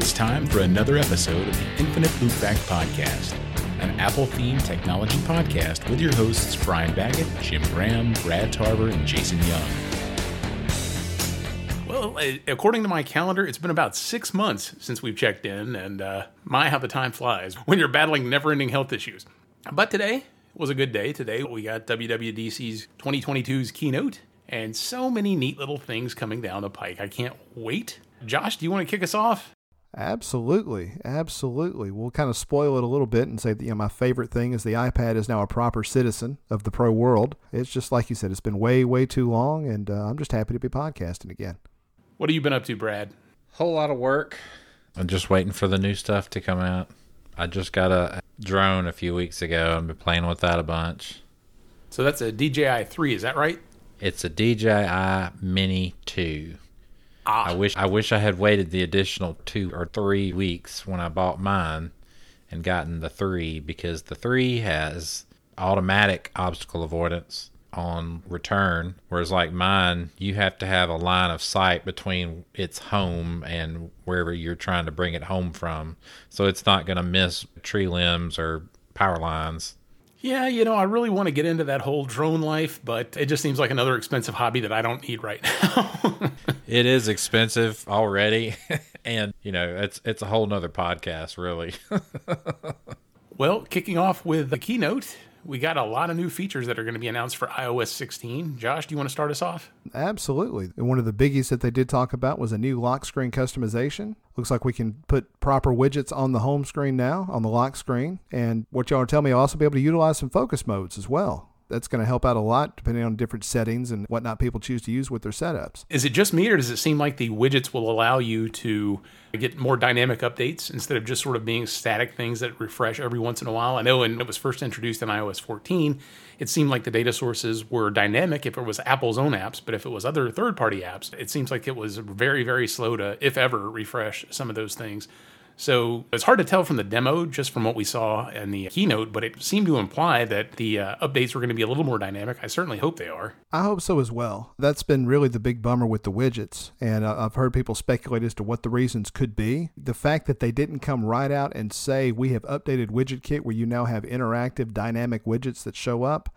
It's time for another episode of the Infinite Loopback Podcast, an Apple themed technology podcast with your hosts Brian Baggett, Jim Graham, Brad Tarver, and Jason Young. Well, uh, according to my calendar, it's been about six months since we've checked in, and uh, my, how the time flies when you're battling never ending health issues. But today was a good day. Today we got WWDC's 2022's keynote, and so many neat little things coming down the pike. I can't wait. Josh, do you want to kick us off? Absolutely, absolutely. We'll kind of spoil it a little bit and say that you know my favorite thing is the iPad is now a proper citizen of the pro world. It's just like you said, it's been way, way too long, and uh, I'm just happy to be podcasting again. What have you been up to, Brad? Whole lot of work. I'm just waiting for the new stuff to come out. I just got a drone a few weeks ago. I've been playing with that a bunch. So that's a DJI 3, is that right? It's a DJI Mini 2. Ah. I wish I wish I had waited the additional 2 or 3 weeks when I bought mine and gotten the 3 because the 3 has automatic obstacle avoidance on return whereas like mine you have to have a line of sight between its home and wherever you're trying to bring it home from so it's not going to miss tree limbs or power lines yeah, you know, I really want to get into that whole drone life, but it just seems like another expensive hobby that I don't need right now. it is expensive already, and you know, it's it's a whole nother podcast, really. well, kicking off with the keynote, we got a lot of new features that are going to be announced for iOS 16. Josh, do you want to start us off? Absolutely. And one of the biggies that they did talk about was a new lock screen customization. Looks like we can put proper widgets on the home screen now, on the lock screen. And what y'all are telling me, I'll also be able to utilize some focus modes as well that's going to help out a lot depending on different settings and whatnot people choose to use with their setups. Is it just me, or does it seem like the widgets will allow you to get more dynamic updates instead of just sort of being static things that refresh every once in a while? I know when it was first introduced in iOS 14, it seemed like the data sources were dynamic if it was Apple's own apps, but if it was other third party apps, it seems like it was very, very slow to, if ever, refresh some of those things. So it's hard to tell from the demo, just from what we saw in the keynote, but it seemed to imply that the uh, updates were going to be a little more dynamic. I certainly hope they are. I hope so as well. That's been really the big bummer with the widgets. And uh, I've heard people speculate as to what the reasons could be. The fact that they didn't come right out and say, we have updated WidgetKit where you now have interactive dynamic widgets that show up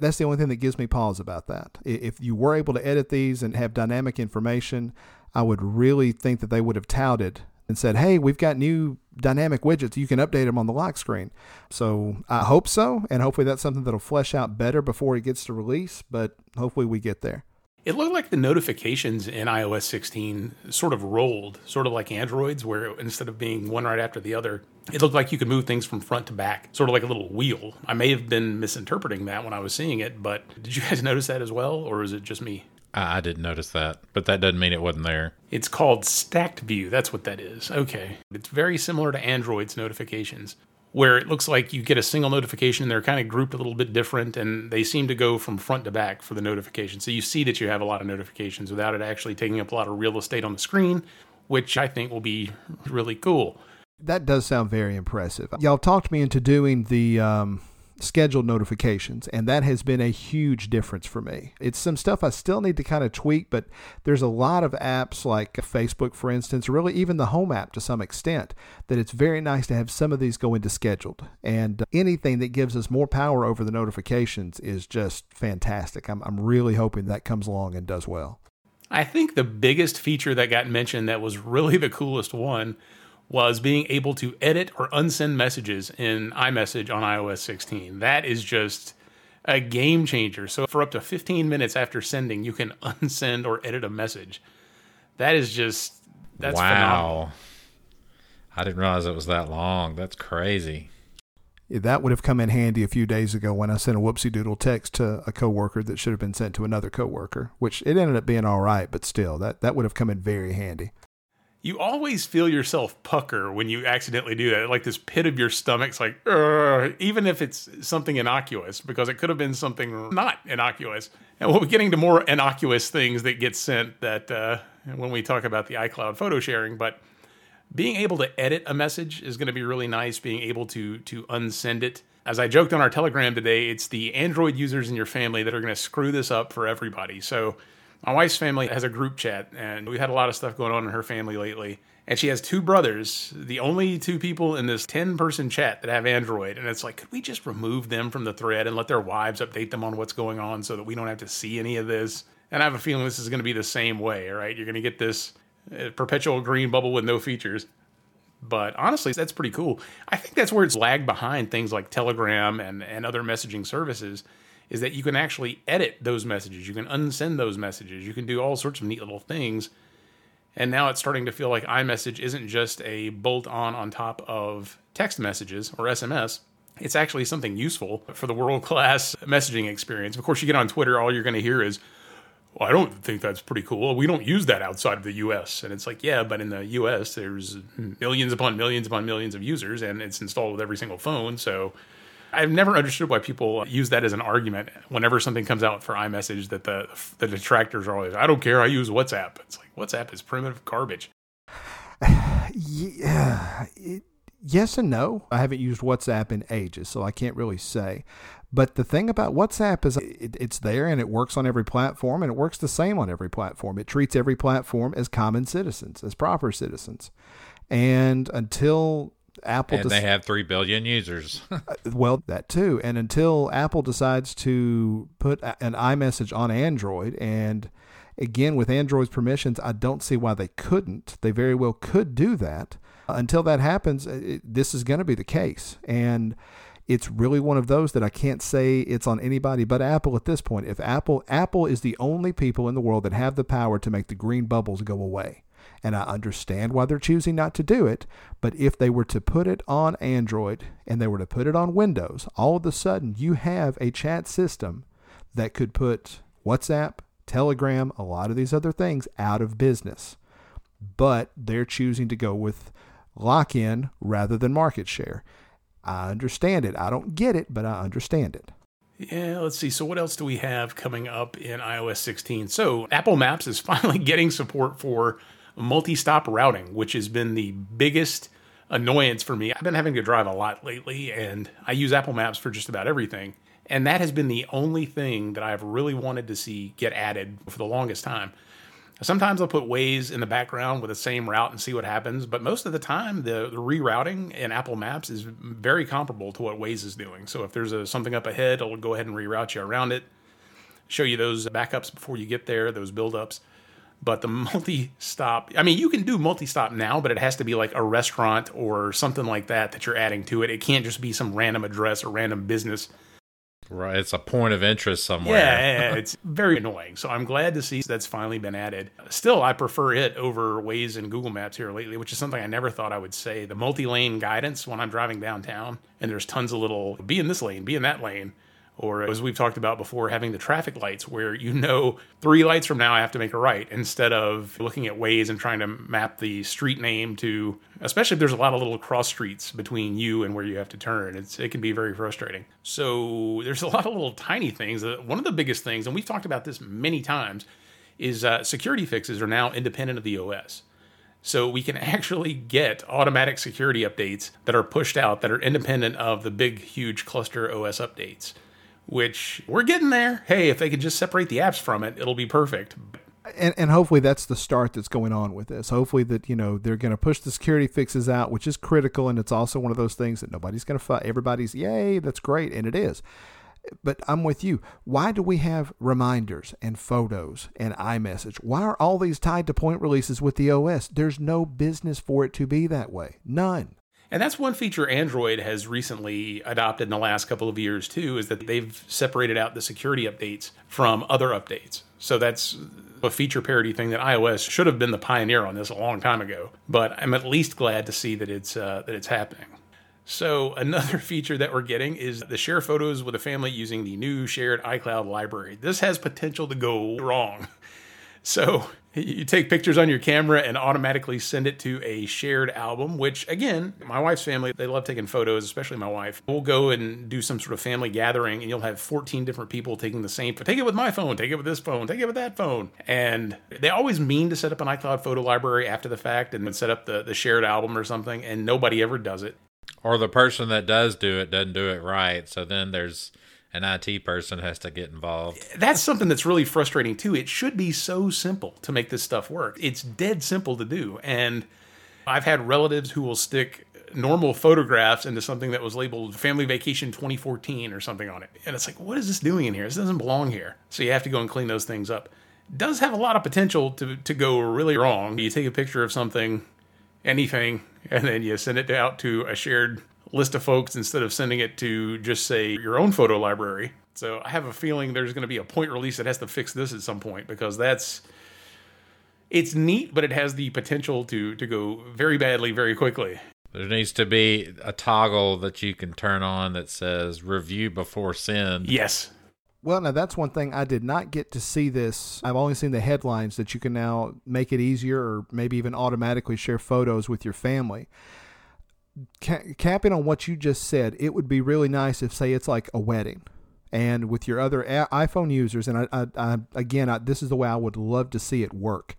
that's the only thing that gives me pause about that. If you were able to edit these and have dynamic information, I would really think that they would have touted and said, "Hey, we've got new dynamic widgets. You can update them on the lock screen." So I hope so, and hopefully that's something that'll flesh out better before it gets to release. But hopefully we get there. It looked like the notifications in iOS 16 sort of rolled, sort of like Androids, where instead of being one right after the other, it looked like you could move things from front to back, sort of like a little wheel. I may have been misinterpreting that when I was seeing it, but did you guys notice that as well, or is it just me? I, didn't notice that, but that doesn't mean it wasn't there. It's called Stacked View. That's what that is. Okay. It's very similar to Android's notifications, where it looks like you get a single notification. and They're kind of grouped a little bit different, and they seem to go from front to back for the notification. So you see that you have a lot of notifications without it actually taking up a lot of real estate on the screen, which I think will be really cool. That does sound very impressive. Y'all talked me into doing the. Um scheduled notifications, and that has been a huge difference for me. It's some stuff I still need to kind of tweak, but there's a lot of apps like Facebook, for instance, really even the Home app to some extent, that it's very nice to have some of these go into scheduled. And anything that gives us more power over the notifications is just fantastic. I'm, I'm really hoping that comes along and does well. I think the biggest feature that got mentioned that was really the coolest one was being able to edit or unsend messages in iMessage on iOS 16. That is just a game changer. So for up to 15 minutes after sending, you can unsend or edit a message. That is just that's wow. Phenomenal. I didn't realize it was that long. That's crazy. That would have come in handy a few days ago when I sent a whoopsie doodle text to a coworker that should have been sent to another coworker, which it ended up being all right, but still, that, that would have come in very handy you always feel yourself pucker when you accidentally do that. Like this pit of your stomach's like, even if it's something innocuous, because it could have been something not innocuous. And we'll be getting to more innocuous things that get sent that uh, when we talk about the iCloud photo sharing. But being able to edit a message is going to be really nice. Being able to to unsend it. As I joked on our Telegram today, it's the Android users in your family that are going to screw this up for everybody. So My wife's family has a group chat, and we've had a lot of stuff going on in her family lately. And she has two brothers, the only two people in this 10 person chat that have Android. And it's like, could we just remove them from the thread and let their wives update them on what's going on so that we don't have to see any of this? And I have a feeling this is going to be the same way, right? You're going to get this uh, perpetual green bubble with no features. But honestly, that's pretty cool. I think that's where it's lagged behind things like Telegram and, and other messaging services is that you can actually edit those messages. You can unsend those messages. You can do all sorts of neat little things. And now it's starting to feel like iMessage isn't just a bolt on on top of text messages or SMS. It's actually something useful for the world class messaging experience. Of course, you get on Twitter, all you're going to hear is, well, I don't think that's pretty cool. We don't use that outside of the US. And it's like, yeah, but in the US, there's millions upon millions upon millions of users, and it's installed with every single phone. So I've never understood why people use that as an argument whenever something comes out for iMessage that the the detractors are always, I don't care, I use WhatsApp. It's like, WhatsApp is primitive garbage. yeah. It, yes and no. I haven't used WhatsApp in ages, so I can't really say. But the thing about WhatsApp is it, it's there and it works on every platform and it works the same on every platform. It treats every platform as common citizens, as proper citizens. And until Apple and they have 3 billion users. Uh, well, that too. And until Apple decides to put an iMessage on Android and again with Android's permissions, I don't see why they couldn't. They very well could do that. Until that happens, it, this is going to be the case. And it's really one of those that I can't say it's on anybody but Apple at this point. If Apple Apple is the only people in the world that have the power to make the green bubbles go away. And I understand why they're choosing not to do it, but if they were to put it on Android and they were to put it on Windows, all of a sudden you have a chat system that could put WhatsApp, Telegram, a lot of these other things out of business. But they're choosing to go with lock in rather than market share. I understand it. I don't get it, but I understand it. Yeah, let's see. So, what else do we have coming up in iOS 16? So, Apple Maps is finally getting support for multi stop routing, which has been the biggest annoyance for me. I've been having to drive a lot lately, and I use Apple Maps for just about everything. And that has been the only thing that I've really wanted to see get added for the longest time. Sometimes I'll put Waze in the background with the same route and see what happens, but most of the time the, the rerouting in Apple Maps is very comparable to what Waze is doing. So if there's a, something up ahead, it'll go ahead and reroute you around it, show you those backups before you get there, those buildups. But the multi-stop, I mean, you can do multi-stop now, but it has to be like a restaurant or something like that that you're adding to it. It can't just be some random address or random business Right, it's a point of interest somewhere. Yeah, yeah, it's very annoying. So I'm glad to see that's finally been added. Still, I prefer it over Waze and Google Maps here lately, which is something I never thought I would say. The multi-lane guidance when I'm driving downtown, and there's tons of little be in this lane, be in that lane or as we've talked about before, having the traffic lights where you know three lights from now I have to make a right instead of looking at Waze and trying to map the street name to, especially if there's a lot of little cross streets between you and where you have to turn. It's, it can be very frustrating. So there's a lot of little tiny things. One of the biggest things, and we've talked about this many times, is uh, security fixes are now independent of the OS. So we can actually get automatic security updates that are pushed out that are independent of the big, huge cluster OS updates which we're getting there. Hey, if they could just separate the apps from it, it'll be perfect. And, and hopefully that's the start that's going on with this. Hopefully that you know they're going to push the security fixes out, which is critical, and it's also one of those things that nobody's going to fight. Everybody's yay, that's great, and it is. But I'm with you. Why do we have reminders and photos and iMessage? Why are all these tied to point releases with the OS? There's no business for it to be that way. None. And that's one feature Android has recently adopted in the last couple of years too, is that they've separated out the security updates from other updates. So that's a feature parity thing that iOS should have been the pioneer on this a long time ago. But I'm at least glad to see that it's uh, that it's happening. So another feature that we're getting is the share photos with a family using the new shared iCloud library. This has potential to go wrong. So you take pictures on your camera and automatically send it to a shared album, which again, my wife's family, they love taking photos, especially my wife. We'll go and do some sort of family gathering and you'll have 14 different people taking the same take it with my phone, take it with this phone, take it with that phone. And they always mean to set up an iCloud photo library after the fact and then set up the, the shared album or something, and nobody ever does it. Or the person that does do it doesn't do it right. So then there's an IT person has to get involved. That's something that's really frustrating too. It should be so simple to make this stuff work. It's dead simple to do. And I've had relatives who will stick normal photographs into something that was labeled Family Vacation 2014 or something on it. And it's like, what is this doing in here? This doesn't belong here. So you have to go and clean those things up. It does have a lot of potential to, to go really wrong. You take a picture of something, anything, and then you send it out to a shared list of folks instead of sending it to just say your own photo library. So I have a feeling there's going to be a point release that has to fix this at some point because that's it's neat, but it has the potential to to go very badly very quickly. There needs to be a toggle that you can turn on that says review before send. Yes. Well, now that's one thing I did not get to see this. I've only seen the headlines that you can now make it easier or maybe even automatically share photos with your family ca- capping on what you just said, it would be really nice if, say, it's like a wedding, and with your other a- iPhone users, and I, I, I again, I, this is the way I would love to see it work.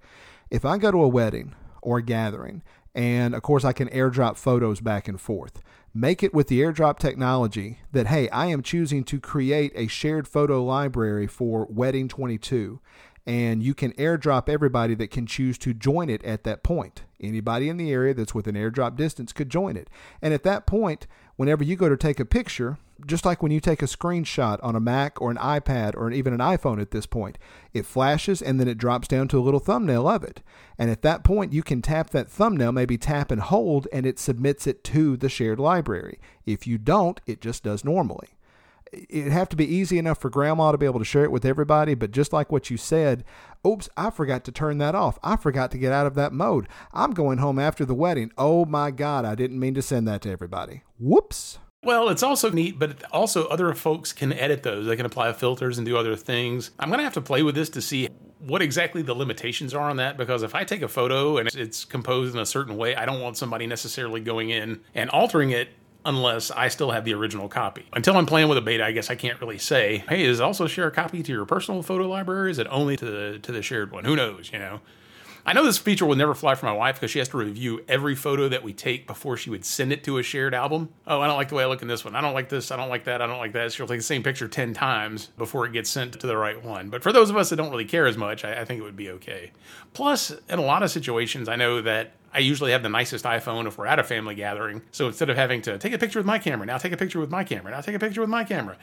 If I go to a wedding or a gathering, and of course I can airdrop photos back and forth. Make it with the airdrop technology that, hey, I am choosing to create a shared photo library for Wedding 22 and you can airdrop everybody that can choose to join it at that point. Anybody in the area that's within airdrop distance could join it. And at that point, whenever you go to take a picture, just like when you take a screenshot on a Mac or an iPad or even an iPhone at this point, it flashes and then it drops down to a little thumbnail of it. And at that point, you can tap that thumbnail, maybe tap and hold, and it submits it to the shared library. If you don't, it just does normally it'd have to be easy enough for grandma to be able to share it with everybody. But just like what you said, oops, I forgot to turn that off. I forgot to get out of that mode. I'm going home after the wedding. Oh my God, I didn't mean to send that to everybody. Whoops. Well, it's also neat, but also other folks can edit those. They can apply filters and do other things. I'm going to have to play with this to see what exactly the limitations are on that because if I take a photo and it's composed in a certain way, I don't want somebody necessarily going in and altering it unless I still have the original copy. Until I'm playing with a beta, I guess I can't really say, hey, is also share a copy to your personal photo library? Is it only to the to the shared one? Who knows, you know? I know this feature will never fly for my wife because she has to review every photo that we take before she would send it to a shared album. Oh, I don't like the way I look in this one. I don't like this. I don't like that. I don't like that. She'll take the same picture 10 times before it gets sent to the right one. But for those of us that don't really care as much, I, I think it would be okay. Plus, in a lot of situations, I know that I usually have the nicest iPhone if we're at a family gathering. So instead of having to take a picture with my camera, now take a picture with my camera, now take a picture with my camera,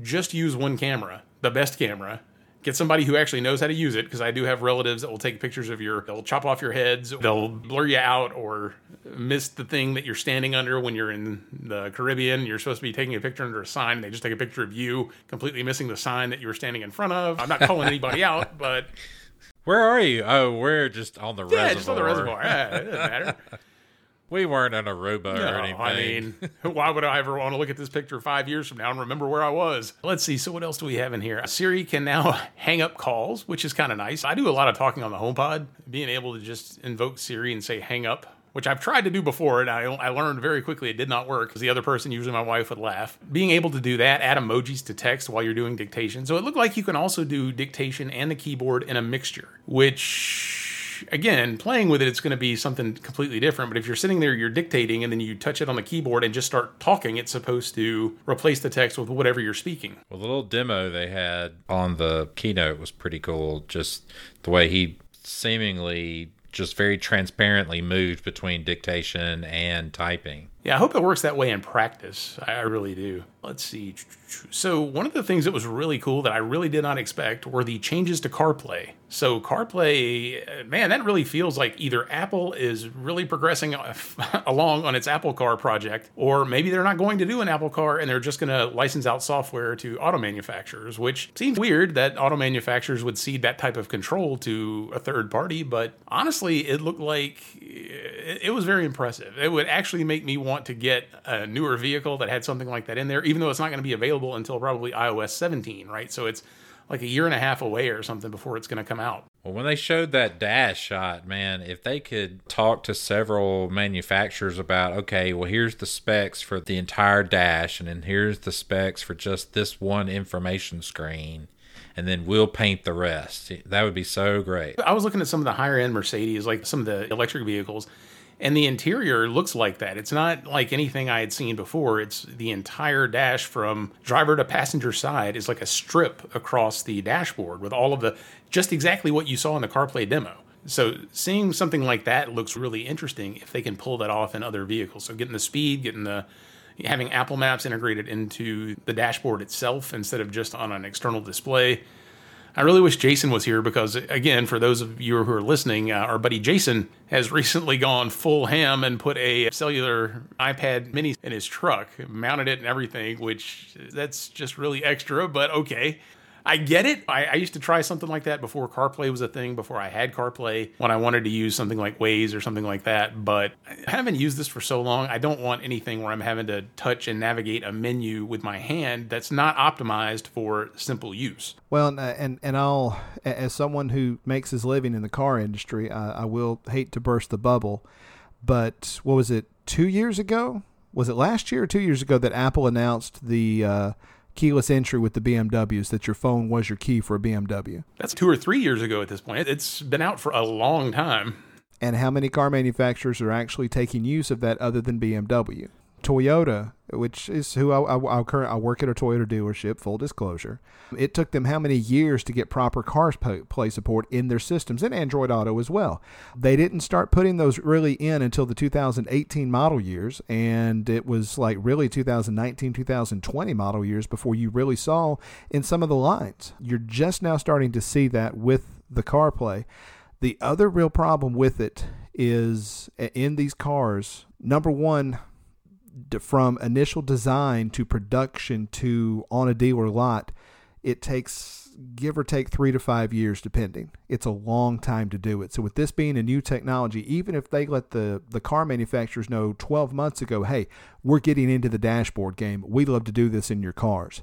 just use one camera, the best camera, get somebody who actually knows how to use it because I do have relatives that will take pictures of your they'll chop off your heads they'll blur you out or miss the thing that you're standing under when you're in the Caribbean. You're supposed to be taking a picture under a sign and they just take a picture of you completely missing the sign that you were standing in front of. I'm not calling anybody out but where are you oh we're just on the yeah, reservoir just on the reservoir yeah, it doesn't matter we weren't in Aruba no, or anything. I mean, why would I ever want to look at this picture five years from now and remember where I was? Let's see. So, what else do we have in here? Siri can now hang up calls, which is kind of nice. I do a lot of talking on the HomePod. Being able to just invoke Siri and say hang up which I've tried to do before, and I, I learned very quickly it did not work because the other person, usually my wife, would laugh. Being able to do that, add emojis to text while you're doing dictation. So it looked like you can also do dictation and the keyboard in a mixture, which again, playing with it, it's going to be something completely different. But if you're sitting there, you're dictating, and then you touch it on the keyboard and just start talking, it's supposed to replace the text with whatever you're speaking. Well, the little demo they had on the keynote was pretty cool. Just the way he seemingly just very transparently moved between dictation and typing. Yeah, I hope it works that way in practice. I really do. Let's see. So, one of the things that was really cool that I really did not expect were the changes to CarPlay. So, CarPlay, uh, man, that really feels like either Apple is really progressing along on its Apple Car project, or maybe they're not going to do an Apple Car and they're just going to license out software to auto manufacturers, which seems weird that auto manufacturers would cede that type of control to a third party. But honestly, it looked like it was very impressive. It would actually make me want to get a newer vehicle that had something like that in there, even though it's not going to be available until probably iOS 17, right? So it's like a year and a half away or something before it's going to come out. Well, when they showed that dash shot, man, if they could talk to several manufacturers about, okay, well, here's the specs for the entire dash, and then here's the specs for just this one information screen, and then we'll paint the rest. That would be so great. I was looking at some of the higher end Mercedes, like some of the electric vehicles, And the interior looks like that. It's not like anything I had seen before. It's the entire dash from driver to passenger side is like a strip across the dashboard with all of the just exactly what you saw in the CarPlay demo. So seeing something like that looks really interesting if they can pull that off in other vehicles. So getting the speed, getting the having Apple Maps integrated into the dashboard itself instead of just on an external display I really wish Jason was here because, again, for those of you who are listening, uh, our buddy Jason has recently gone full ham and put a cellular iPad mini in his truck, mounted it and everything, which that's just really extra, but okay. I get it. I, I, used to try something like that before CarPlay was a thing, before I had CarPlay, when I wanted to use something like Waze or something like that. But I haven't used this for so long. I don't want anything where I'm having to touch and navigate a menu with my hand that's not optimized for simple use. Well, and and I'll, as someone who makes his living in the car industry, I, I will hate to burst the bubble, but what was it? Two years ago? Was it last year or two years ago that Apple announced the uh, keyless entry with the BMWs that your phone was your key for a BMW. That's two or three years ago at this point. It's been out for a long time. And how many car manufacturers are actually taking use of that other than BMW? Toyota, which is who I, I, I, current, I work at a Toyota dealership, full disclosure. It took them how many years to get proper CarPlay support in their systems and Android Auto as well. They didn't start putting those really in until the 2018 model years, and it was like really 2019, 2020 model years before you really saw in some of the lines. You're just now starting to see that with the CarPlay. The other real problem with it is uh, in these cars, number one, from initial design to production to on a dealer lot, it takes give or take three to five years, depending. It's a long time to do it. So with this being a new technology, even if they let the the car manufacturers know 12 months ago, hey, we're getting into the dashboard game. We'd love to do this in your cars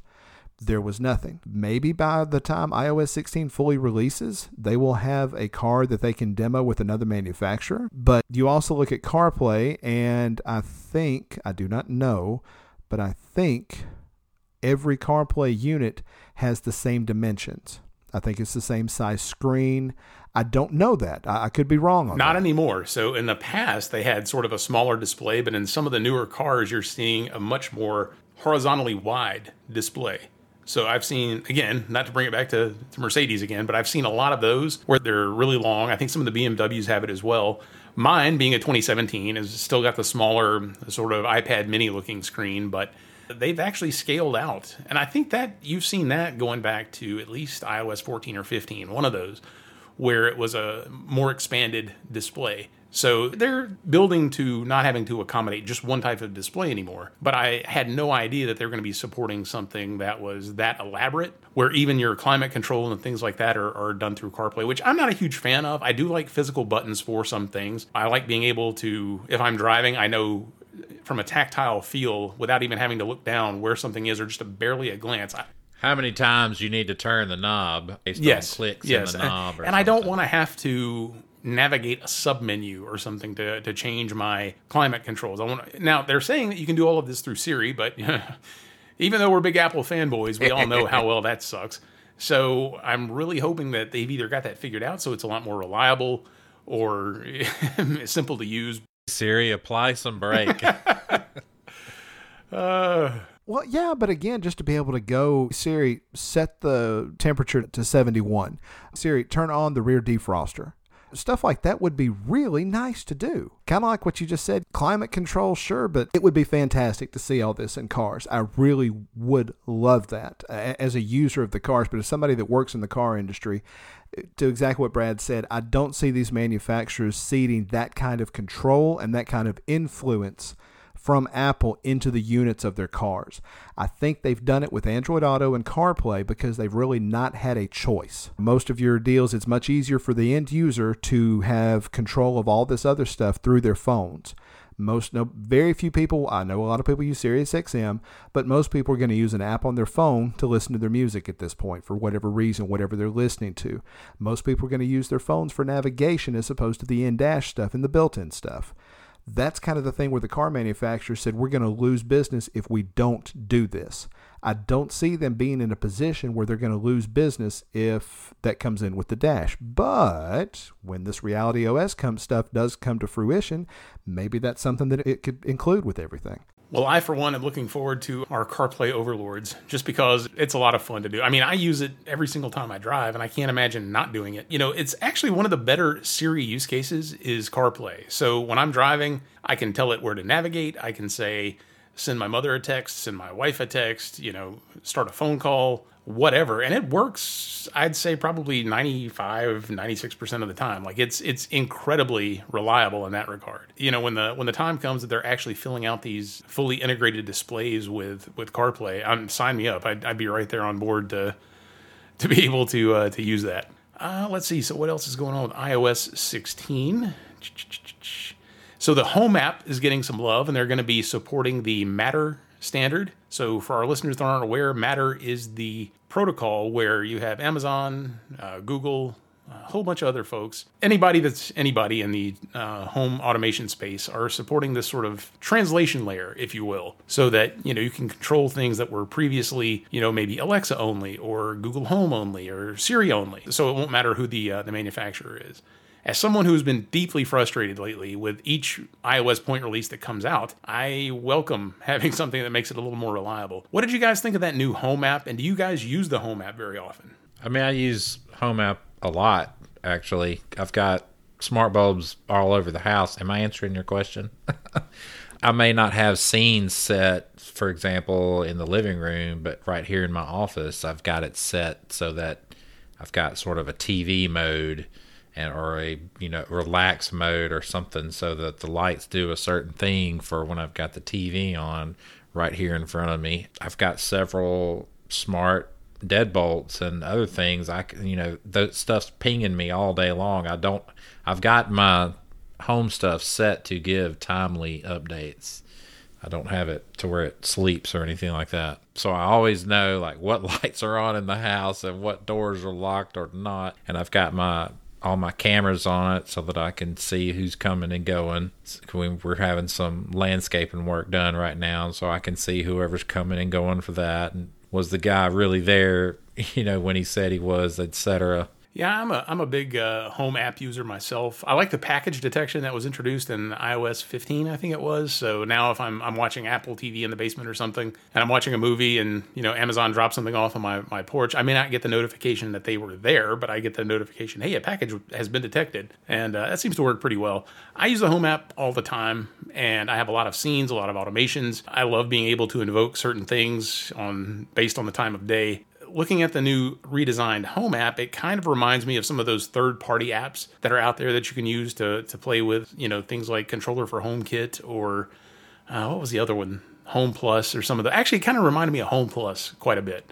there was nothing. Maybe by the time iOS 16 fully releases, they will have a car that they can demo with another manufacturer. But you also look at CarPlay, and I think, I do not know, but I think every CarPlay unit has the same dimensions. I think it's the same size screen. I don't know that. I, I could be wrong on Not that. anymore. So in the past, they had sort of a smaller display, but in some of the newer cars, you're seeing a much more horizontally wide display. So I've seen again, not to bring it back to, to, Mercedes again, but I've seen a lot of those where they're really long. I think some of the BMWs have it as well. Mine, being a 2017, has still got the smaller sort of iPad Mini looking screen, but they've actually scaled out, and I think that you've seen that going back to at least iOS 14 or 15, one of those, where it was a more expanded display. So they're building to not having to accommodate just one type of display anymore. But I had no idea that they're going to be supporting something that was that elaborate, where even your climate control and things like that are, are done through CarPlay, which I'm not a huge fan of. I do like physical buttons for some things. I like being able to, if I'm driving, I know from a tactile feel without even having to look down where something is or just a barely a glance. I, how many times you need to turn the knob based yes, on clicks yes. in the knob and, and I don't want to have to navigate a submenu or something to, to change my climate controls. I want now they're saying that you can do all of this through Siri, but even though we're big Apple fanboys, we all know how well that sucks. So I'm really hoping that they've either got that figured out so it's a lot more reliable or simple to use. Siri, apply some brake. uh, well, yeah, but again, just to be able to go, Siri, set the temperature to 71. Siri, turn on the rear defroster. Stuff like that would be really nice to do. Kind of like what you just said climate control, sure, but it would be fantastic to see all this in cars. I really would love that as a user of the cars, but as somebody that works in the car industry, to exactly what Brad said, I don't see these manufacturers ceding that kind of control and that kind of influence from Apple into the units of their cars. I think they've done it with Android Auto and CarPlay because they've really not had a choice. Most of your deals, it's much easier for the end user to have control of all this other stuff through their phones. Most, no, very few people. I know a lot of people use SiriusXM, but most people are going to use an app on their phone to listen to their music at this point for whatever reason, whatever they're listening to. Most people are going to use their phones for navigation as opposed to the in-dash stuff and the built-in stuff that's kind of the thing where the car manufacturer said we're going to lose business if we don't do this. I don't see them being in a position where they're going to lose business if that comes in with the dash. But when this Reality OS come, stuff does come to fruition, maybe that's something that it could include with everything. Well, I, for one, am looking forward to our CarPlay overlords just because it's a lot of fun to do. I mean, I use it every single time I drive, and I can't imagine not doing it. You know, it's actually one of the better Siri use cases is CarPlay. So when I'm driving, I can tell it where to navigate. I can say, send my mother a text, send my wife a text, you know, start a phone call, whatever. And it works, I'd say probably 95, 96% of the time. Like it's it's incredibly reliable in that regard. You know, when the when the time comes that they're actually filling out these fully integrated displays with with CarPlay, I'm sign me up. I'd, I'd be right there on board to to be able to uh, to use that. Uh, let's see. So what else is going on with iOS 16? So the Home app is getting some love, and they're going to be supporting the Matter standard. So for our listeners that aren't aware, Matter is the protocol where you have Amazon, uh, Google, a whole bunch of other folks, anybody that's anybody in the uh, home automation space are supporting this sort of translation layer, if you will, so that you know you can control things that were previously, you know, maybe Alexa only or Google Home only or Siri only. So it won't matter who the uh, the manufacturer is as someone who's been deeply frustrated lately with each iOS point release that comes out, I welcome having something that makes it a little more reliable. What did you guys think of that new Home app? And do you guys use the Home app very often? I mean, I use Home app a lot, actually. I've got smart bulbs all over the house. Am I answering your question? I may not have scenes set, for example, in the living room, but right here in my office, I've got it set so that I've got sort of a TV mode and or a you know relax mode or something so that the lights do a certain thing for when I've got the TV on right here in front of me. I've got several smart deadbolts and other things. I you know that stuff's pinging me all day long. I don't. I've got my home stuff set to give timely updates. I don't have it to where it sleeps or anything like that. So I always know like what lights are on in the house and what doors are locked or not. And I've got my all my cameras on it so that I can see who's coming and going. We're having some landscaping work done right now, so I can see whoever's coming and going for that. And was the guy really there, you know, when he said he was, etc. Yeah, I'm a I'm a big uh, home app user myself. I like the package detection that was introduced in iOS 15, I think it was. So now if I'm I'm watching Apple TV in the basement or something, and I'm watching a movie, and you know Amazon drops something off on my my porch, I may not get the notification that they were there, but I get the notification, hey, a package has been detected, and uh, that seems to work pretty well. I use the home app all the time, and I have a lot of scenes, a lot of automations. I love being able to invoke certain things on based on the time of day looking at the new redesigned home app, it kind of reminds me of some of those third party apps that are out there that you can use to, to play with, you know, things like Controller for HomeKit or uh, what was the other one? Home Plus or some of the. Actually, kind of reminded me of Home Plus quite a bit.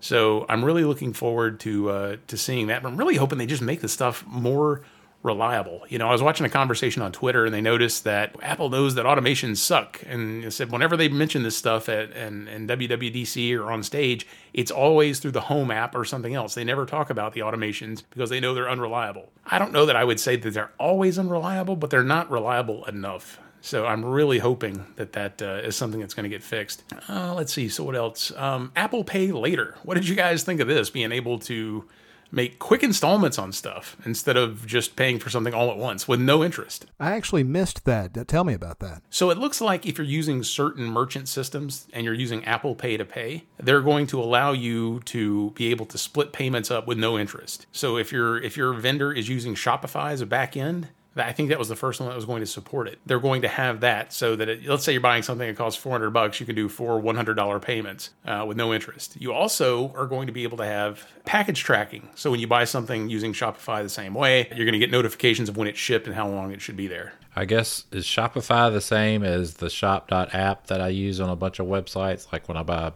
So I'm really looking forward to uh, to seeing that. I'm really hoping they just make the stuff more reliable. You know, I was watching a conversation on Twitter and they noticed that Apple knows that automations suck. And said whenever they mention this stuff at and, and WWDC or on stage, it's always through the home app or something else. They never talk about the automations because they know they're unreliable. I don't know that I would say that they're always unreliable, but they're not reliable enough. So I'm really hoping that that uh, is something that's going to get fixed. Uh, let's see. So what else? Um, Apple Pay later. What did you guys think of this? Being able to make quick installments on stuff instead of just paying for something all at once with no interest. I actually missed that. Uh, tell me about that. So it looks like if you're using certain merchant systems and you're using Apple Pay to pay, they're going to allow you to be able to split payments up with no interest. So if your if your vendor is using Shopify as a back end, I think that was the first one that was going to support it. They're going to have that so that it, let's say you're buying something that costs 400 bucks, you can do four $100 payments uh, with no interest. You also are going to be able to have package tracking. So when you buy something using Shopify the same way, you're going to get notifications of when it's shipped and how long it should be there. I guess is Shopify the same as the shop.app that I use on a bunch of websites like when I buy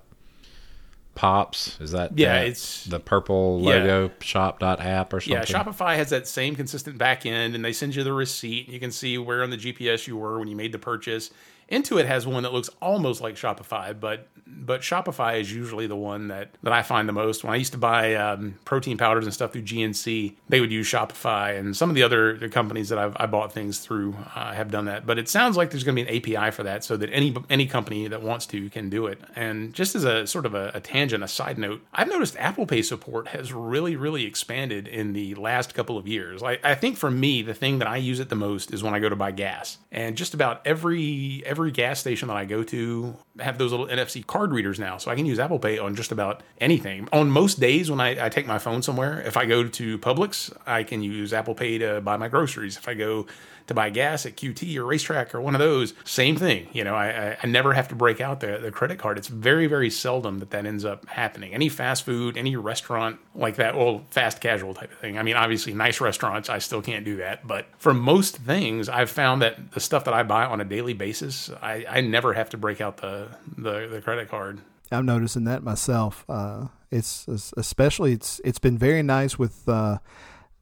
Pops. Is that yeah? that, it's the purple logo yeah. shop app or something. Yeah, Shopify has that same consistent back end, and they send you the receipt. You can see where on the GPS you were when you made the purchase. Intuit has one that looks almost like Shopify, but but Shopify is usually the one that, that I find the most. When I used to buy um, protein powders and stuff through GNC, they would use Shopify, and some of the other companies that I've I bought things through uh, have done that. But it sounds like there's going to be an API for that, so that any any company that wants to can do it. And just as a sort of a, a tangent, a side note, I've noticed Apple Pay support has really really expanded in the last couple of years. I, I think for me, the thing that I use it the most is when I go to buy gas, and just about every every gas station that I go to have those little NFC card readers now, so I can use Apple Pay on just about anything. On most days when I, I, take my phone somewhere, if I go to Publix, I can use Apple Pay to buy my groceries. If I go to buy gas at QT or RaceTrac or one of those, same thing. You know, I, I never have to break out the, the credit card. It's very, very seldom that that ends up happening. Any fast food, any restaurant like that, well, fast casual type of thing. I mean, obviously, nice restaurants, I still can't do that. But for most things, I've found that the stuff that I buy on a daily basis, I, I never have to break out the, the, the credit card. I'm noticing that myself. Uh, it's especially it's it's been very nice with uh,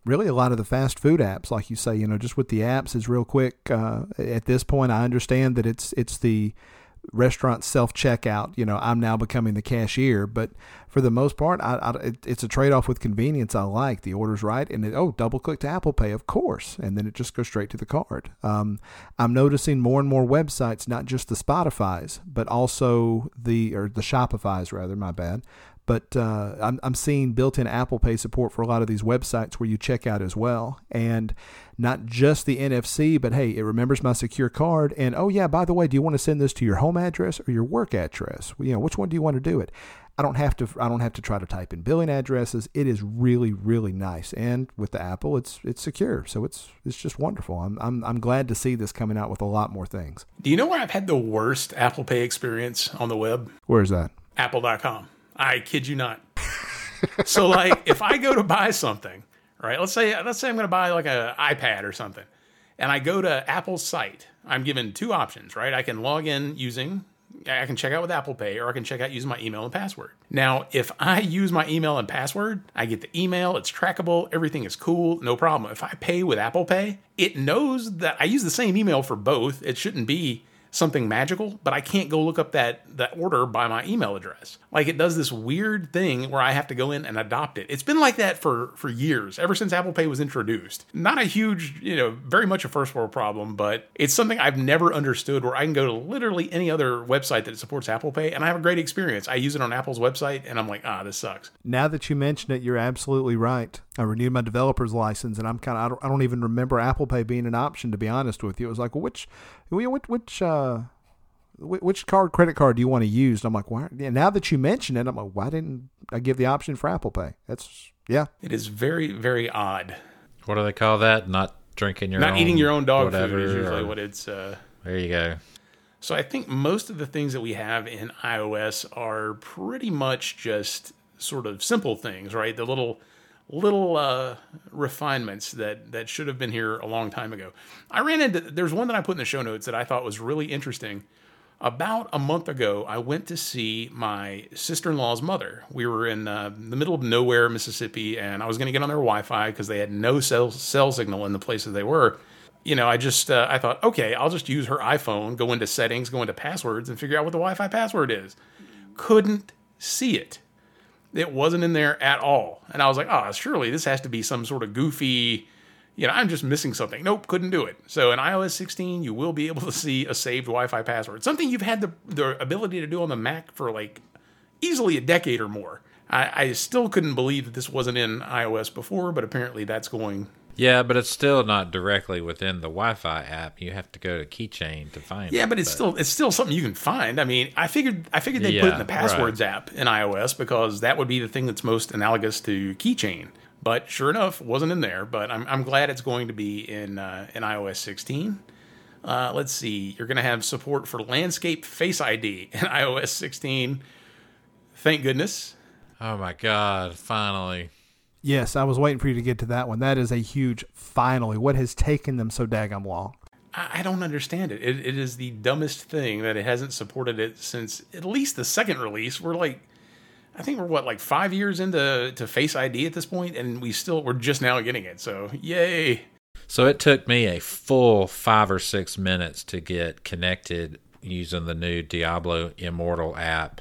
really a lot of the fast food apps, like you say. You know, just with the apps is real quick. Uh, at this point, I understand that it's it's the restaurant self checkout. You know, I'm now becoming the cashier, but for the most part, I, I, it, it's a trade off with convenience. I like the orders right, and it, oh, double click to Apple Pay, of course, and then it just goes straight to the card. Um, I'm noticing more and more websites, not just the Spotify's, but also the or the Shopify's rather. My bad. But uh, I'm, I'm seeing built in Apple Pay support for a lot of these websites where you check out as well. And not just the NFC, but hey, it remembers my secure card. And oh, yeah, by the way, do you want to send this to your home address or your work address? You know, which one do you want to do it? I don't have to I don't have to try to type in billing addresses. It is really really nice, and with the Apple, it's it's secure, so it's it's just wonderful. I'm I'm I'm glad to see this coming out with a lot more things. Do you know where I've had the worst Apple Pay experience on the web? Where is that? Apple.com. I kid you not. so like if I go to buy something, right? Let's say let's say I'm going to buy like an iPad or something, and I go to Apple's site. I'm given two options, right? I can log in using I can check out with Apple Pay or I can check out using my email and password. Now, if I use my email and password, I get the email, it's trackable, everything is cool, no problem. If I pay with Apple Pay, it knows that I use the same email for both. It shouldn't be something magical, but I can't go look up that that order by my email address. Like it does this weird thing where I have to go in and adopt it. It's been like that for for years, ever since Apple Pay was introduced. Not a huge, you know, very much a first world problem, but it's something I've never understood where I can go to literally any other website that supports Apple Pay and I have a great experience. I use it on Apple's website and I'm like, "Ah, this sucks." Now that you mention it, you're absolutely right. I renewed my developer's license, and I'm kind of I don't, I don't even remember Apple Pay being an option to be honest with you. It was like, well, which which which uh, which card credit card do you want to use? And I'm like, why? Yeah, now that you mention it, I'm like, why didn't I give the option for Apple Pay? That's yeah. It is very very odd. What do they call that? Not drinking your not own, eating your own dog food is usually or, what it's. Uh, there you go. So I think most of the things that we have in iOS are pretty much just sort of simple things, right? The little little uh, refinements that that should have been here a long time ago. I ran into there's one that I put in the show notes that I thought was really interesting. About a month ago, I went to see my sister in law's mother. We were in uh, the middle of nowhere, Mississippi, and I was going to get on their Wi Fi because they had no cell, cell signal in the places they were. You know, I just uh, I thought, okay, I'll just use her iPhone, go into settings, go into passwords, and figure out what the Wi Fi password is. Couldn't see it it wasn't in there at all. And I was like, oh, surely this has to be some sort of goofy, you know, I'm just missing something. Nope, couldn't do it. So in iOS 16, you will be able to see a saved Wi Fi password, something you've had the, the ability to do on the Mac for like easily a decade or more. I, I still couldn't believe that this wasn't in iOS before, but apparently that's going yeah, but it's still not directly within the Wi-Fi app. You have to go to Keychain to find yeah, it. Yeah, but it's but. still it's still something you can find. I mean, I figured I figured they'd yeah, put it in the passwords right. app in iOS because that would be the thing that's most analogous to Keychain. But sure enough, wasn't in there. But I'm I'm glad it's going to be in uh, in iOS 16. Uh, let's see, you're going to have support for landscape Face ID in iOS 16. Thank goodness. Oh my God! Finally. Yes, I was waiting for you to get to that one. That is a huge finally. What has taken them so daggum long? I don't understand it. it. It is the dumbest thing that it hasn't supported it since at least the second release. We're like, I think we're what like five years into to Face ID at this point, and we still we're just now getting it. So yay! So it took me a full five or six minutes to get connected using the new Diablo Immortal app,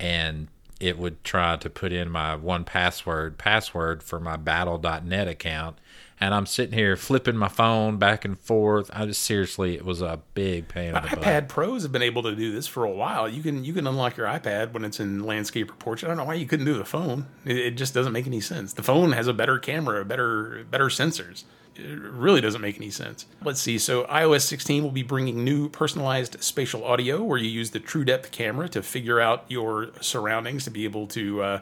and it would try to put in my 1Password password for my battle.net account and I'm sitting here flipping my phone back and forth. I just seriously, it was a big pain in the iPad butt. Pros have been able to do this for a while. You can you can unlock your iPad when it's in landscape or portrait. I don't know why you couldn't do the phone. It, it just doesn't make any sense. The phone has a better camera, better better sensors. It really doesn't make any sense. Let's see. So iOS 16 will be bringing new personalized spatial audio, where you use the True Depth camera to figure out your surroundings to be able to. Uh,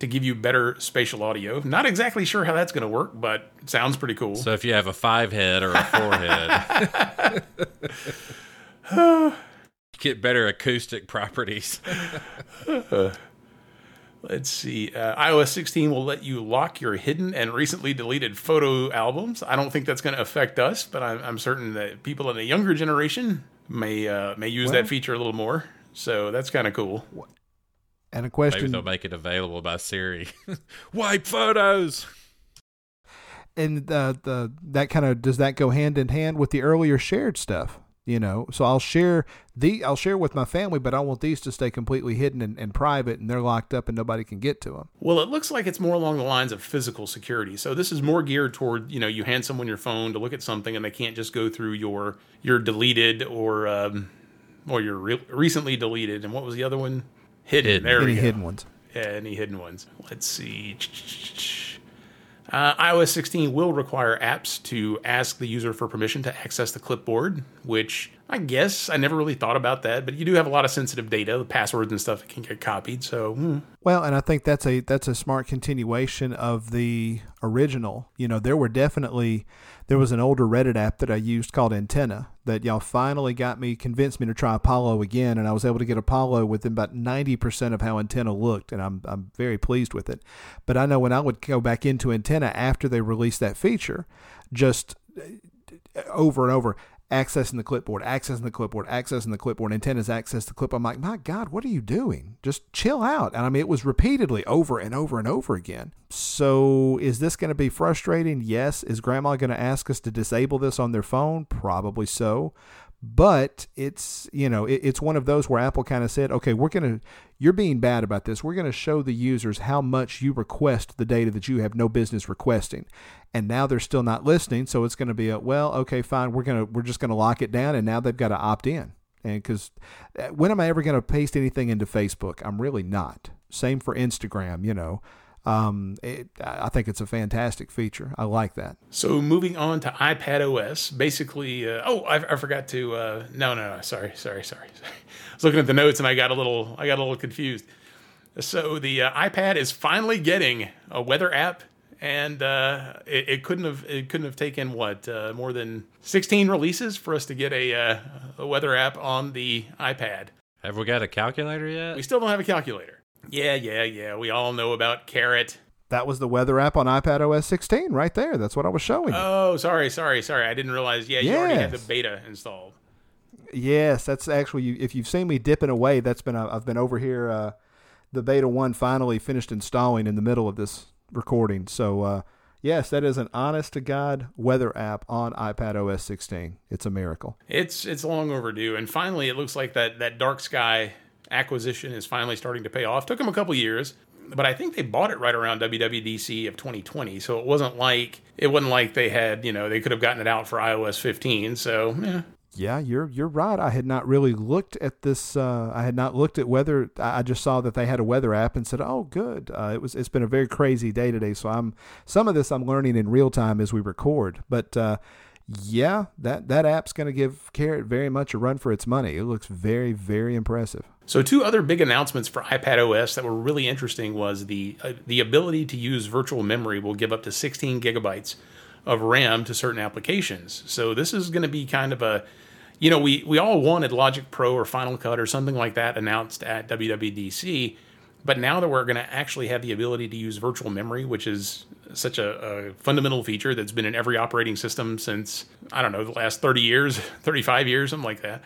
to give you better spatial audio. Not exactly sure how that's going to work, but it sounds pretty cool. So if you have a five head or a four head, get better acoustic properties. Let's see. Uh, iOS 16 will let you lock your hidden and recently deleted photo albums. I don't think that's going to affect us, but I'm, I'm, certain that people in a younger generation may uh, may use well, that feature a little more. So that's kind of cool. And a question. Maybe they'll make it available by Siri. Wipe photos. And the the that kind of does that go hand in hand with the earlier shared stuff? You know, so I'll share the I'll share with my family, but I want these to stay completely hidden and, and private, and they're locked up and nobody can get to them. Well, it looks like it's more along the lines of physical security. So this is more geared toward you know you hand someone your phone to look at something and they can't just go through your your deleted or um, or your re- recently deleted and what was the other one Hidden. hidden. There any we go. hidden ones? Yeah, any hidden ones. Let's see. Uh, iOS 16 will require apps to ask the user for permission to access the clipboard, which I guess I never really thought about that, but you do have a lot of sensitive data, the passwords and stuff that can get copied. So, hmm. well, and I think that's a that's a smart continuation of the original. You know, there were definitely there was an older Reddit app that I used called Antenna that y'all finally got me convinced me to try Apollo again, and I was able to get Apollo within about ninety percent of how Antenna looked, and I'm I'm very pleased with it. But I know when I would go back into Antenna after they released that feature, just uh, over and over accessing the clipboard, accessing the clipboard, accessing the clipboard, antennas access the clip. I'm like, my God, what are you doing? Just chill out. And I mean, it was repeatedly over and over and over again. So is this going to be frustrating? Yes. Is grandma going to ask us to disable this on their phone? Probably so but it's you know it, it's one of those where apple kind of said okay we're going to you're being bad about this. We're going to show the users how much you request the data that you have no business requesting. And now they're still not listening so it's going to be a well okay fine we're going to we're just going to lock it down and now they've got to opt in. And because uh, when am i ever going to paste anything into facebook? I'm really not. Same for instagram you know um, it, I think it's a fantastic feature. I like that. So moving on to iPad OS, basically. Uh, oh, I, I, forgot to. Uh, no, no, no. Sorry, sorry, sorry. I was looking at the notes and I got a little. I got a little confused. So the uh, iPad is finally getting a weather app, and uh, it, it, couldn't have. It couldn't have taken what uh, more than 16 releases for us to get a, uh, a weather app on the iPad. Have we got a calculator yet? We still don't have a calculator. Yeah, yeah, yeah. We all know about Carrot. That was the weather app on iPad OS 16 right there. That's what I was showing you. Oh, sorry, sorry, sorry. I didn't realize. Yeah, you yes. already had the beta installed. Yes, that's actually if you've seen me dipping away, that's been I've been over here. Uh, the beta one finally finished installing in the middle of this recording. So uh, yes, that is an honest to god weather app on iPad OS 16. It's a miracle. It's it's long overdue, and finally, it looks like that that dark sky acquisition is finally starting to pay off. Took them a couple years, but I think they bought it right around WWDC of 2020. So it wasn't like it wasn't like they had you know they could have gotten it out for iOS 15. So yeah. Yeah, you're you're right. I had not really looked at this. Uh, I had not looked at weather. I just saw that they had a weather app and said, "Oh, good." Uh, it was. It's been a very crazy day today. So I'm some of this I'm learning in real time as we record. But uh, yeah, that that app's going to give Carrot very much a run for its money. It looks very very impressive. So, two other big announcements for iPad OS that were really interesting was the uh, the ability to use virtual memory will give up to 16 gigabytes of RAM to certain applications. So, this is going to be kind of a you know, we we all wanted Logic Pro or Final Cut or something like that announced at WWDC, but now that we're going to actually have the ability to use virtual memory, which is such a, a, fundamental feature that's been in every operating system since I don't know the last 30 years, 35 years, something like that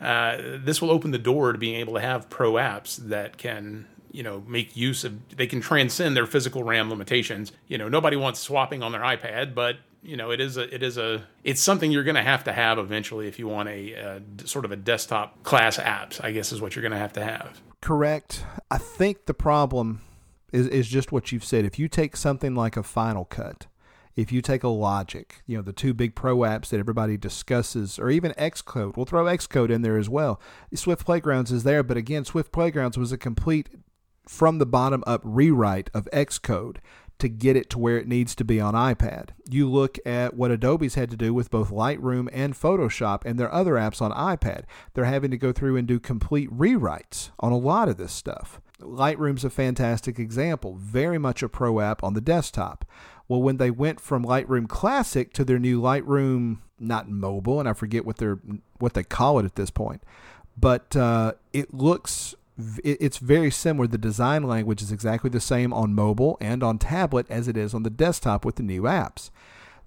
uh, this will open the door to being able to have pro apps that can you know make use of they can transcend their physical ram limitations you know nobody wants swapping on their ipad but you know, it is a it is a it's something you're going to have to have eventually if you want a, a sort of a desktop class apps. I guess is what you're going to have to have. Correct. I think the problem is is just what you've said. If you take something like a Final Cut, if you take a Logic, you know, the two big pro apps that everybody discusses, or even Xcode, we'll throw Xcode in there as well. Swift Playgrounds is there, but again, Swift Playgrounds was a complete from the bottom up rewrite of Xcode to get it to where it needs to be on iPad. You look at what Adobe's had to do with both Lightroom and Photoshop and their other apps on iPad. They're having to go through and do complete rewrites on a lot of this stuff. Lightroom's a fantastic example, very much a pro app on the desktop. Well, when they went from Lightroom Classic to their new Lightroom, not mobile, and I forget what they're what they call it at this point, but uh, it looks it's very similar. The design language is exactly the same on mobile and on tablet as it is on the desktop with the new apps.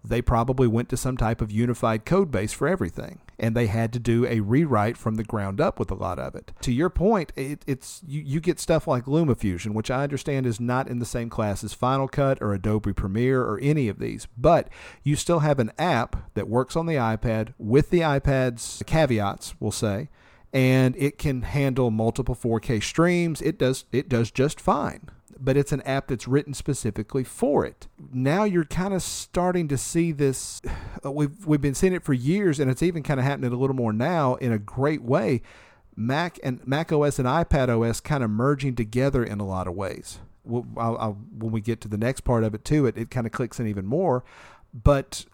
They probably went to some type of unified code base for everything, and they had to do a rewrite from the ground up with a lot of it. To your point, it, it's you, you get stuff like LumaFusion, which I understand is not in the same class as Final Cut or Adobe Premiere or any of these, but you still have an app that works on the iPad with the iPad's caveats, we'll say and it can handle multiple 4K streams. It does it does just fine. But it's an app that's written specifically for it. Now you're kind of starting to see this. Uh, we've we've been seeing it for years, and it's even kind of happening a little more now in a great way. Mac and Mac OS and iPad OS kind of merging together in a lot of ways. We'll, I'll, I'll, when we get to the next part of it too, it, it kind of clicks in even more. But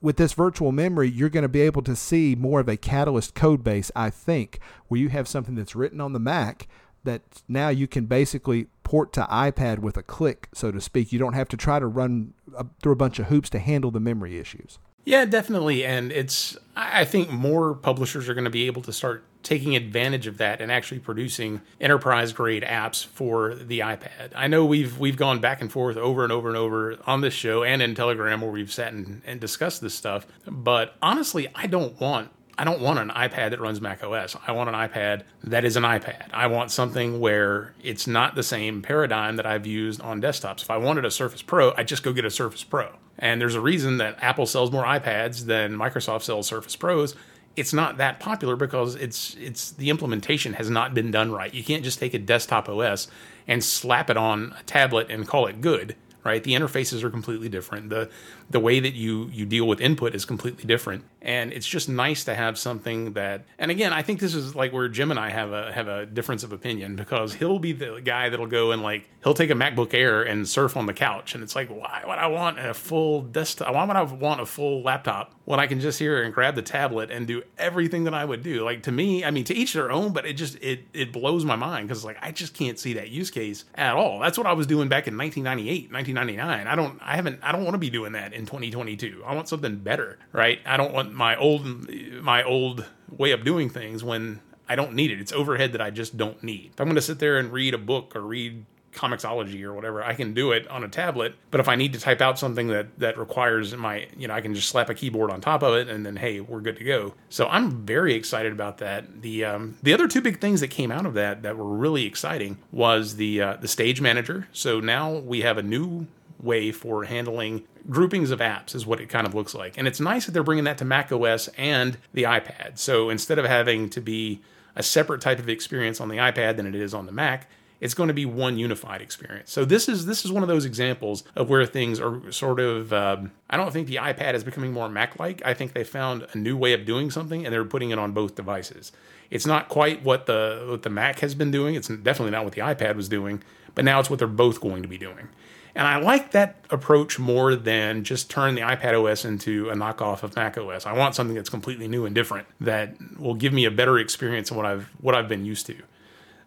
with this virtual memory, you're going to be able to see more of a Catalyst code base, I think, where you have something that's written on the Mac that now you can basically port to iPad with a click, so to speak. You don't have to try to run through a bunch of hoops to handle the memory issues. Yeah, definitely. And it's, I think more publishers are going to be able to start taking advantage of that and actually producing enterprise grade apps for the iPad. I know we've we've gone back and forth over and over and over on this show and in Telegram where we've sat and, and discussed this stuff. But honestly, I don't want I don't want an iPad that runs Mac OS. I want an iPad that is an iPad. I want something where it's not the same paradigm that I've used on desktops. If I wanted a Surface Pro, I'd just go get a Surface Pro. And there's a reason that Apple sells more iPads than Microsoft sells Surface Pros it's not that popular because it's it's the implementation has not been done right. You can't just take a desktop OS and slap it on a tablet and call it good right? The interfaces are completely different. The the way that you you deal with input is completely different. And it's just nice to have something that and again, I think this is like where Jim and I have a have a difference of opinion because he'll be the guy that'll go and like he'll take a MacBook Air and surf on the couch and it's like why would I want a full desktop why would I want a full laptop when I can just here and grab the tablet and do everything that I would do? Like to me, I mean to each their own, but it just it it blows my mind because like I just can't see that use case at all. That's what I was doing back in 1998, 1999. I don't I haven't I don't want to be doing that in 2022. I want something better, right? I don't want my old my old way of doing things when I don't need it. It's overhead that I just don't need. If I'm going to sit there and read a book or read Comixology or whatever, I can do it on a tablet. But if I need to type out something that that requires my, you know, I can just slap a keyboard on top of it, and then hey, we're good to go. So I'm very excited about that. The um, the other two big things that came out of that that were really exciting was the uh, the Stage Manager. So now we have a new way for handling groupings of apps is what it kind of looks like and it's nice that they're bringing that to mac os and the ipad so instead of having to be a separate type of experience on the ipad than it is on the mac it's going to be one unified experience. So this is this is one of those examples of where things are sort of. Um, I don't think the iPad is becoming more Mac-like. I think they found a new way of doing something, and they're putting it on both devices. It's not quite what the what the Mac has been doing. It's definitely not what the iPad was doing, but now it's what they're both going to be doing. And I like that approach more than just turn the iPad OS into a knockoff of Mac OS. I want something that's completely new and different that will give me a better experience than what I've what I've been used to.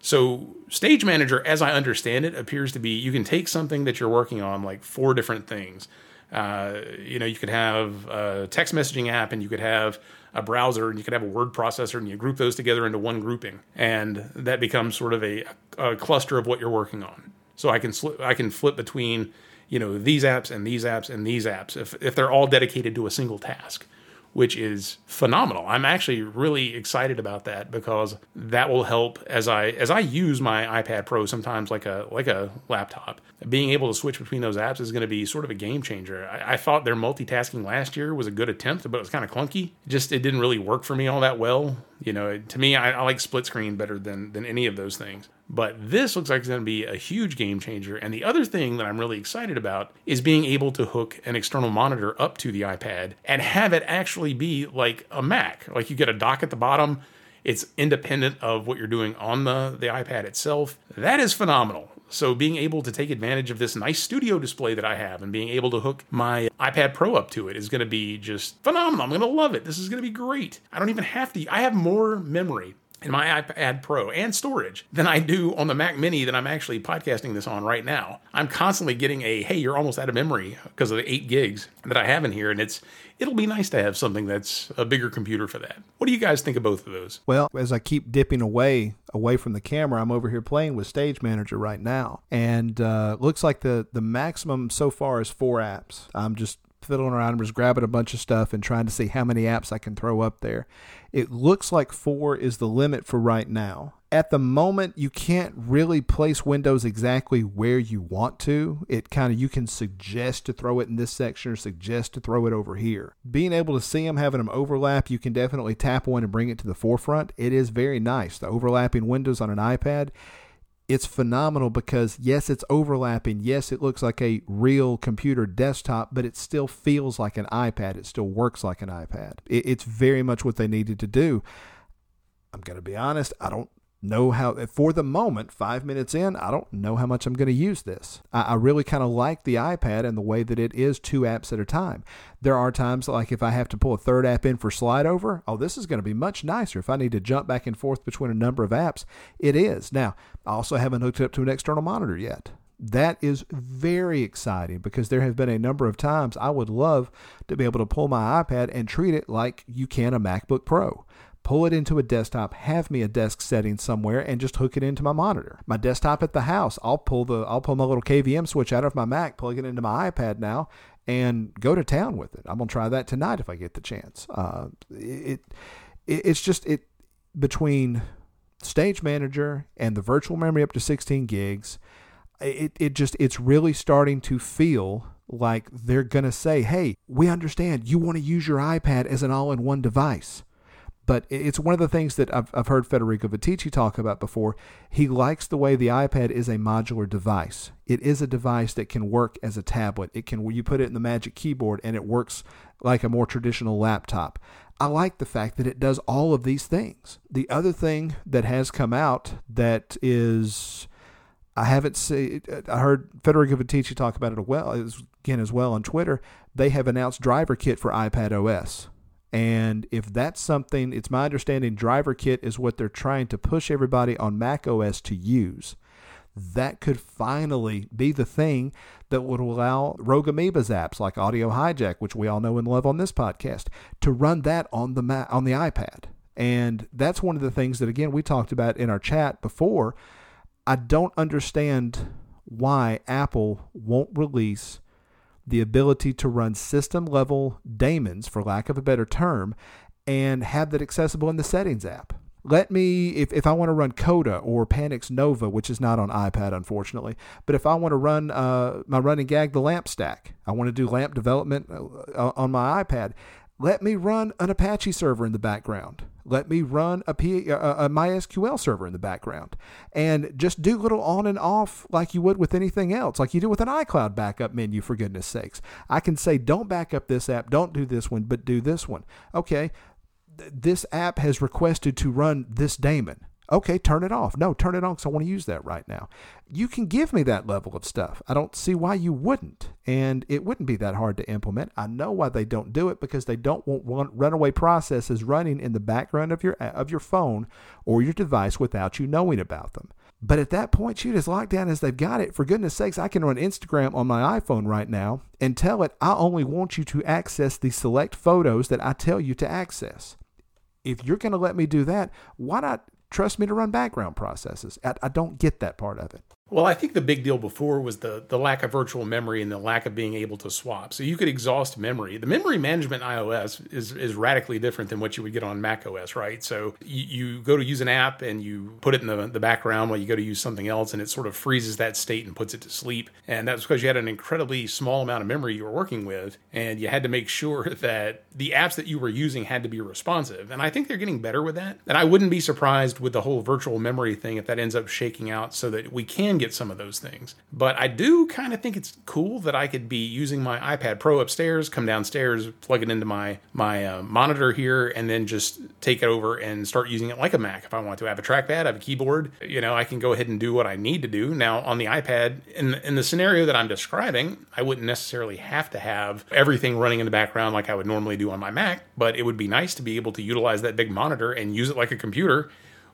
So, Stage Manager, as I understand it, appears to be you can take something that you're working on, like four different things. Uh, you know, you could have a text messaging app, and you could have a browser, and you could have a word processor, and you group those together into one grouping, and that becomes sort of a, a cluster of what you're working on. So I can I can flip between you know these apps and these apps and these apps if if they're all dedicated to a single task which is phenomenal. I'm actually really excited about that because that will help as I as I use my iPad Pro sometimes like a like a laptop. Being able to switch between those apps is going to be sort of a game changer. I, I thought their multitasking last year was a good attempt, but it was kind of clunky. Just it didn't really work for me all that well. You know, to me, I, I like split screen better than than any of those things. But this looks like it's going to be a huge game changer. And the other thing that I'm really excited about is being able to hook an external monitor up to the iPad and have it actually be like a Mac. Like you get a dock at the bottom, it's independent of what you're doing on the, the iPad itself. That is phenomenal. So being able to take advantage of this nice studio display that I have and being able to hook my iPad Pro up to it is going to be just phenomenal. I'm going to love it. This is going to be great. I don't even have to. I have more memory in my iPad Pro and storage than I do on the Mac Mini that I'm actually podcasting this on right now. I'm constantly getting a hey, you're almost out of memory because of the 8 gigs that I have in here and it's it'll be nice to have something that's a bigger computer for that. What do you guys think of both of those? Well, as I keep dipping away away from the camera, I'm over here playing with Stage Manager right now, and uh, looks like the the maximum so far is four apps. I'm just fiddling around and just grabbing a bunch of stuff and trying to see how many apps I can throw up there. It looks like four is the limit for right now. At the moment, you can't really place windows exactly where you want to. It kind of, you can suggest to throw it in this section or suggest to throw it over here. Being able to see them, having them overlap, you can definitely tap one and bring it to the forefront. It is very nice. The overlapping windows on an iPad it's phenomenal because yes, it's overlapping. Yes, it looks like a real computer desktop, but it still feels like an iPad. It still works like an iPad. it's very much what they needed to do. I'm going to be honest, I don't know how for the moment five minutes in i don't know how much i'm going to use this. I, I really kind of like the ipad and the way that it is two apps at a time. There are times like if i have to pull a third app in for slide over oh this is going to be much nicer. If i need to jump back and forth between a number of apps it is. Now i also haven't hooked it up to an external monitor yet. That is very exciting because there have been a number of times I would love to be able to pull my iPad and treat it like you can a MacBook Pro pull it into a desktop, have me a desk setting somewhere, and just hook it into my monitor. My desktop at the house, I'll pull the I'll pull my little KVM switch out of my Mac, plug it into my iPad now, and go to town with it. I'm gonna try that tonight if I get the chance. Uh, it, it it's just it between Stage Manager and the virtual memory up to 16 gigs. It, it just it's really starting to feel like they're going to say, hey, we understand you want to use your iPad as an all in one device. But it's one of the things that I've, I've heard Federico Viticci talk about before. He likes the way the iPad is a modular device. It is a device that can work as a tablet. It can you put it in the Magic Keyboard and it works like a more traditional laptop. I like the fact that it does all of these things. The other thing that has come out that is I haven't seen. I heard Federico Viticci talk about it well again as well on Twitter. They have announced driver kit for iPad OS. And if that's something, it's my understanding Driver Kit is what they're trying to push everybody on Mac OS to use. That could finally be the thing that would allow Rogue Amoeba's apps like Audio Hijack, which we all know and love on this podcast, to run that on the on the iPad. And that's one of the things that again we talked about in our chat before. I don't understand why Apple won't release the ability to run system level daemons, for lack of a better term, and have that accessible in the settings app. Let me, if, if I want to run Coda or Panic's Nova, which is not on iPad, unfortunately, but if I want to run uh, my running gag, the LAMP stack, I want to do LAMP development uh, on my iPad, let me run an Apache server in the background. Let me run a, P, a, a MySQL server in the background and just do little on and off like you would with anything else, like you do with an iCloud backup menu, for goodness sakes. I can say, don't back up this app, don't do this one, but do this one. Okay, this app has requested to run this daemon. Okay, turn it off. No, turn it on because I want to use that right now. You can give me that level of stuff. I don't see why you wouldn't. And it wouldn't be that hard to implement. I know why they don't do it because they don't want runaway processes running in the background of your uh, of your phone or your device without you knowing about them. But at that point, shoot, as locked down as they've got it, for goodness sakes, I can run Instagram on my iPhone right now and tell it I only want you to access the select photos that I tell you to access. If you're going to let me do that, why not trust me to run background processes. I, I, don't get that part of it. Well, I think the big deal before was the the lack of virtual memory and the lack of being able to swap. So you could exhaust memory. The memory management iOS is is radically different than what you would get on Mac OS, right? So you, you go to use an app and you put it in the, the background while you go to use something else, and it sort of freezes that state and puts it to sleep. And that's because you had an incredibly small amount of memory you were working with, and you had to make sure that the apps that you were using had to be responsive. And I think they're getting better with that. And I wouldn't be surprised with the whole virtual memory thing if that ends up shaking out so that we can get some of those things. But I do kind of think it's cool that I could be using my iPad Pro upstairs, come downstairs, plug it into my my uh, monitor here, and then just take it over and start using it like a Mac. If I want to have a trackpad, I have a keyboard, you know, I can go ahead and do what I need to do. Now on the iPad, in in the scenario that I'm describing, I wouldn't necessarily have to have everything running in the background like I would normally do on my Mac, but it would be nice to be able to utilize that big monitor and use it like a computer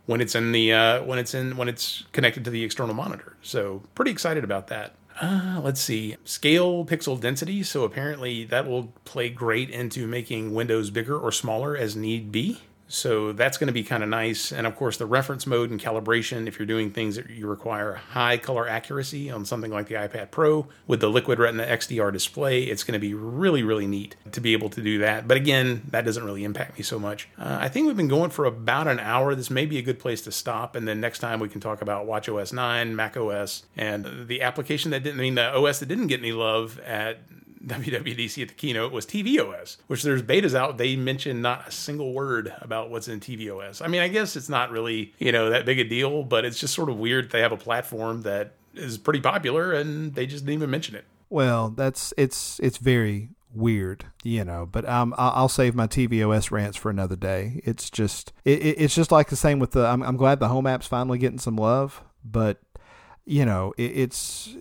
when it's in the uh, when it's in when it's connected to the external monitor. So pretty excited about that. Uh, let's see scale pixel density. So apparently that will play great into making windows bigger or smaller as need be. So that's going to be kind of nice. And of course, the reference mode and calibration, if you're doing things that you require high color accuracy on something like the iPad Pro with the Liquid Retina XDR display, it's going to be really, really neat to be able to do that. But again, that doesn't really impact me so much. Uh, I think we've been going for about an hour. This may be a good place to stop. And then next time we can talk about WatchOS 9, Mac OS, and the application that didn't, I mean, the OS that didn't get any love at WWDC at the keynote was tvOS, which there's betas out. They mention not a single word about what's in tvOS. I mean, I guess it's not really, you know, that big a deal, but it's just sort of weird they have a platform that is pretty popular and they just didn't even mention it. Well, that's it's it's very weird, you know. But um, I'll save my tvOS rants for another day. It's just it, it's just like the same with the. I'm, I'm glad the home app's finally getting some love, but you know, it, it's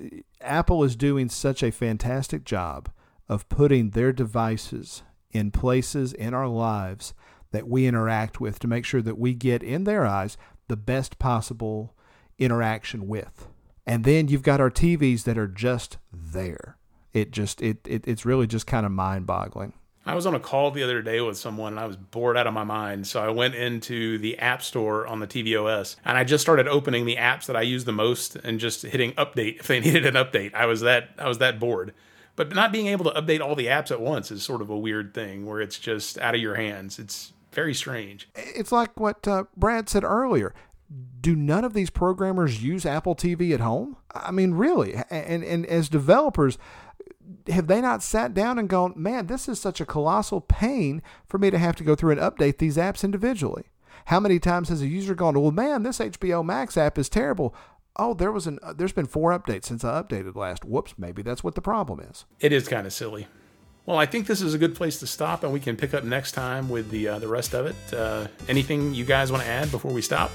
Apple is doing such a fantastic job of putting their devices in places in our lives that we interact with to make sure that we get, in their eyes, the best possible interaction with. And then you've got our TVs that are just there. It just it, it it's really just kind of mind boggling. I was on a call the other day with someone and I was bored out of my mind. So I went into the App Store on the tvOS and I just started opening the apps that I use the most and just hitting update if they needed an update. I was that I was that bored. But not being able to update all the apps at once is sort of a weird thing where it's just out of your hands. It's very strange. It's like what uh, Brad said earlier. Do none of these programmers use Apple TV at home? I mean, really? And and as developers, have they not sat down and gone, man, this is such a colossal pain for me to have to go through and update these apps individually? How many times has a user gone, well, man, this HBO Max app is terrible oh, there was an uh, there's been four updates since I updated last. Whoops, maybe that's what the problem is. It is kind of silly. Well, I think this is a good place to stop, and we can pick up next time with the uh, the rest of it. Uh, anything you guys want to add before we stop?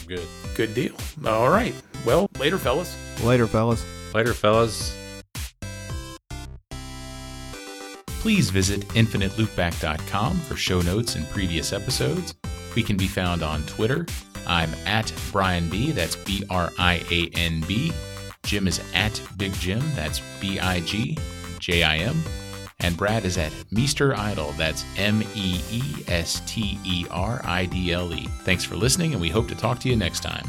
I'm good. Good deal. All right. Well, later, fellas. Later, fellas. Later, fellas. Please visit infiniteloopback.com for show notes and previous episodes. We can be found on Twitter I'm at Brian B. That's B R I A N B. Jim is at Big Jim. That's B I G J I M. And Brad is at Meester Idle. That's M E E S T E R I D L E. Thanks for listening, and we hope to talk to you next time.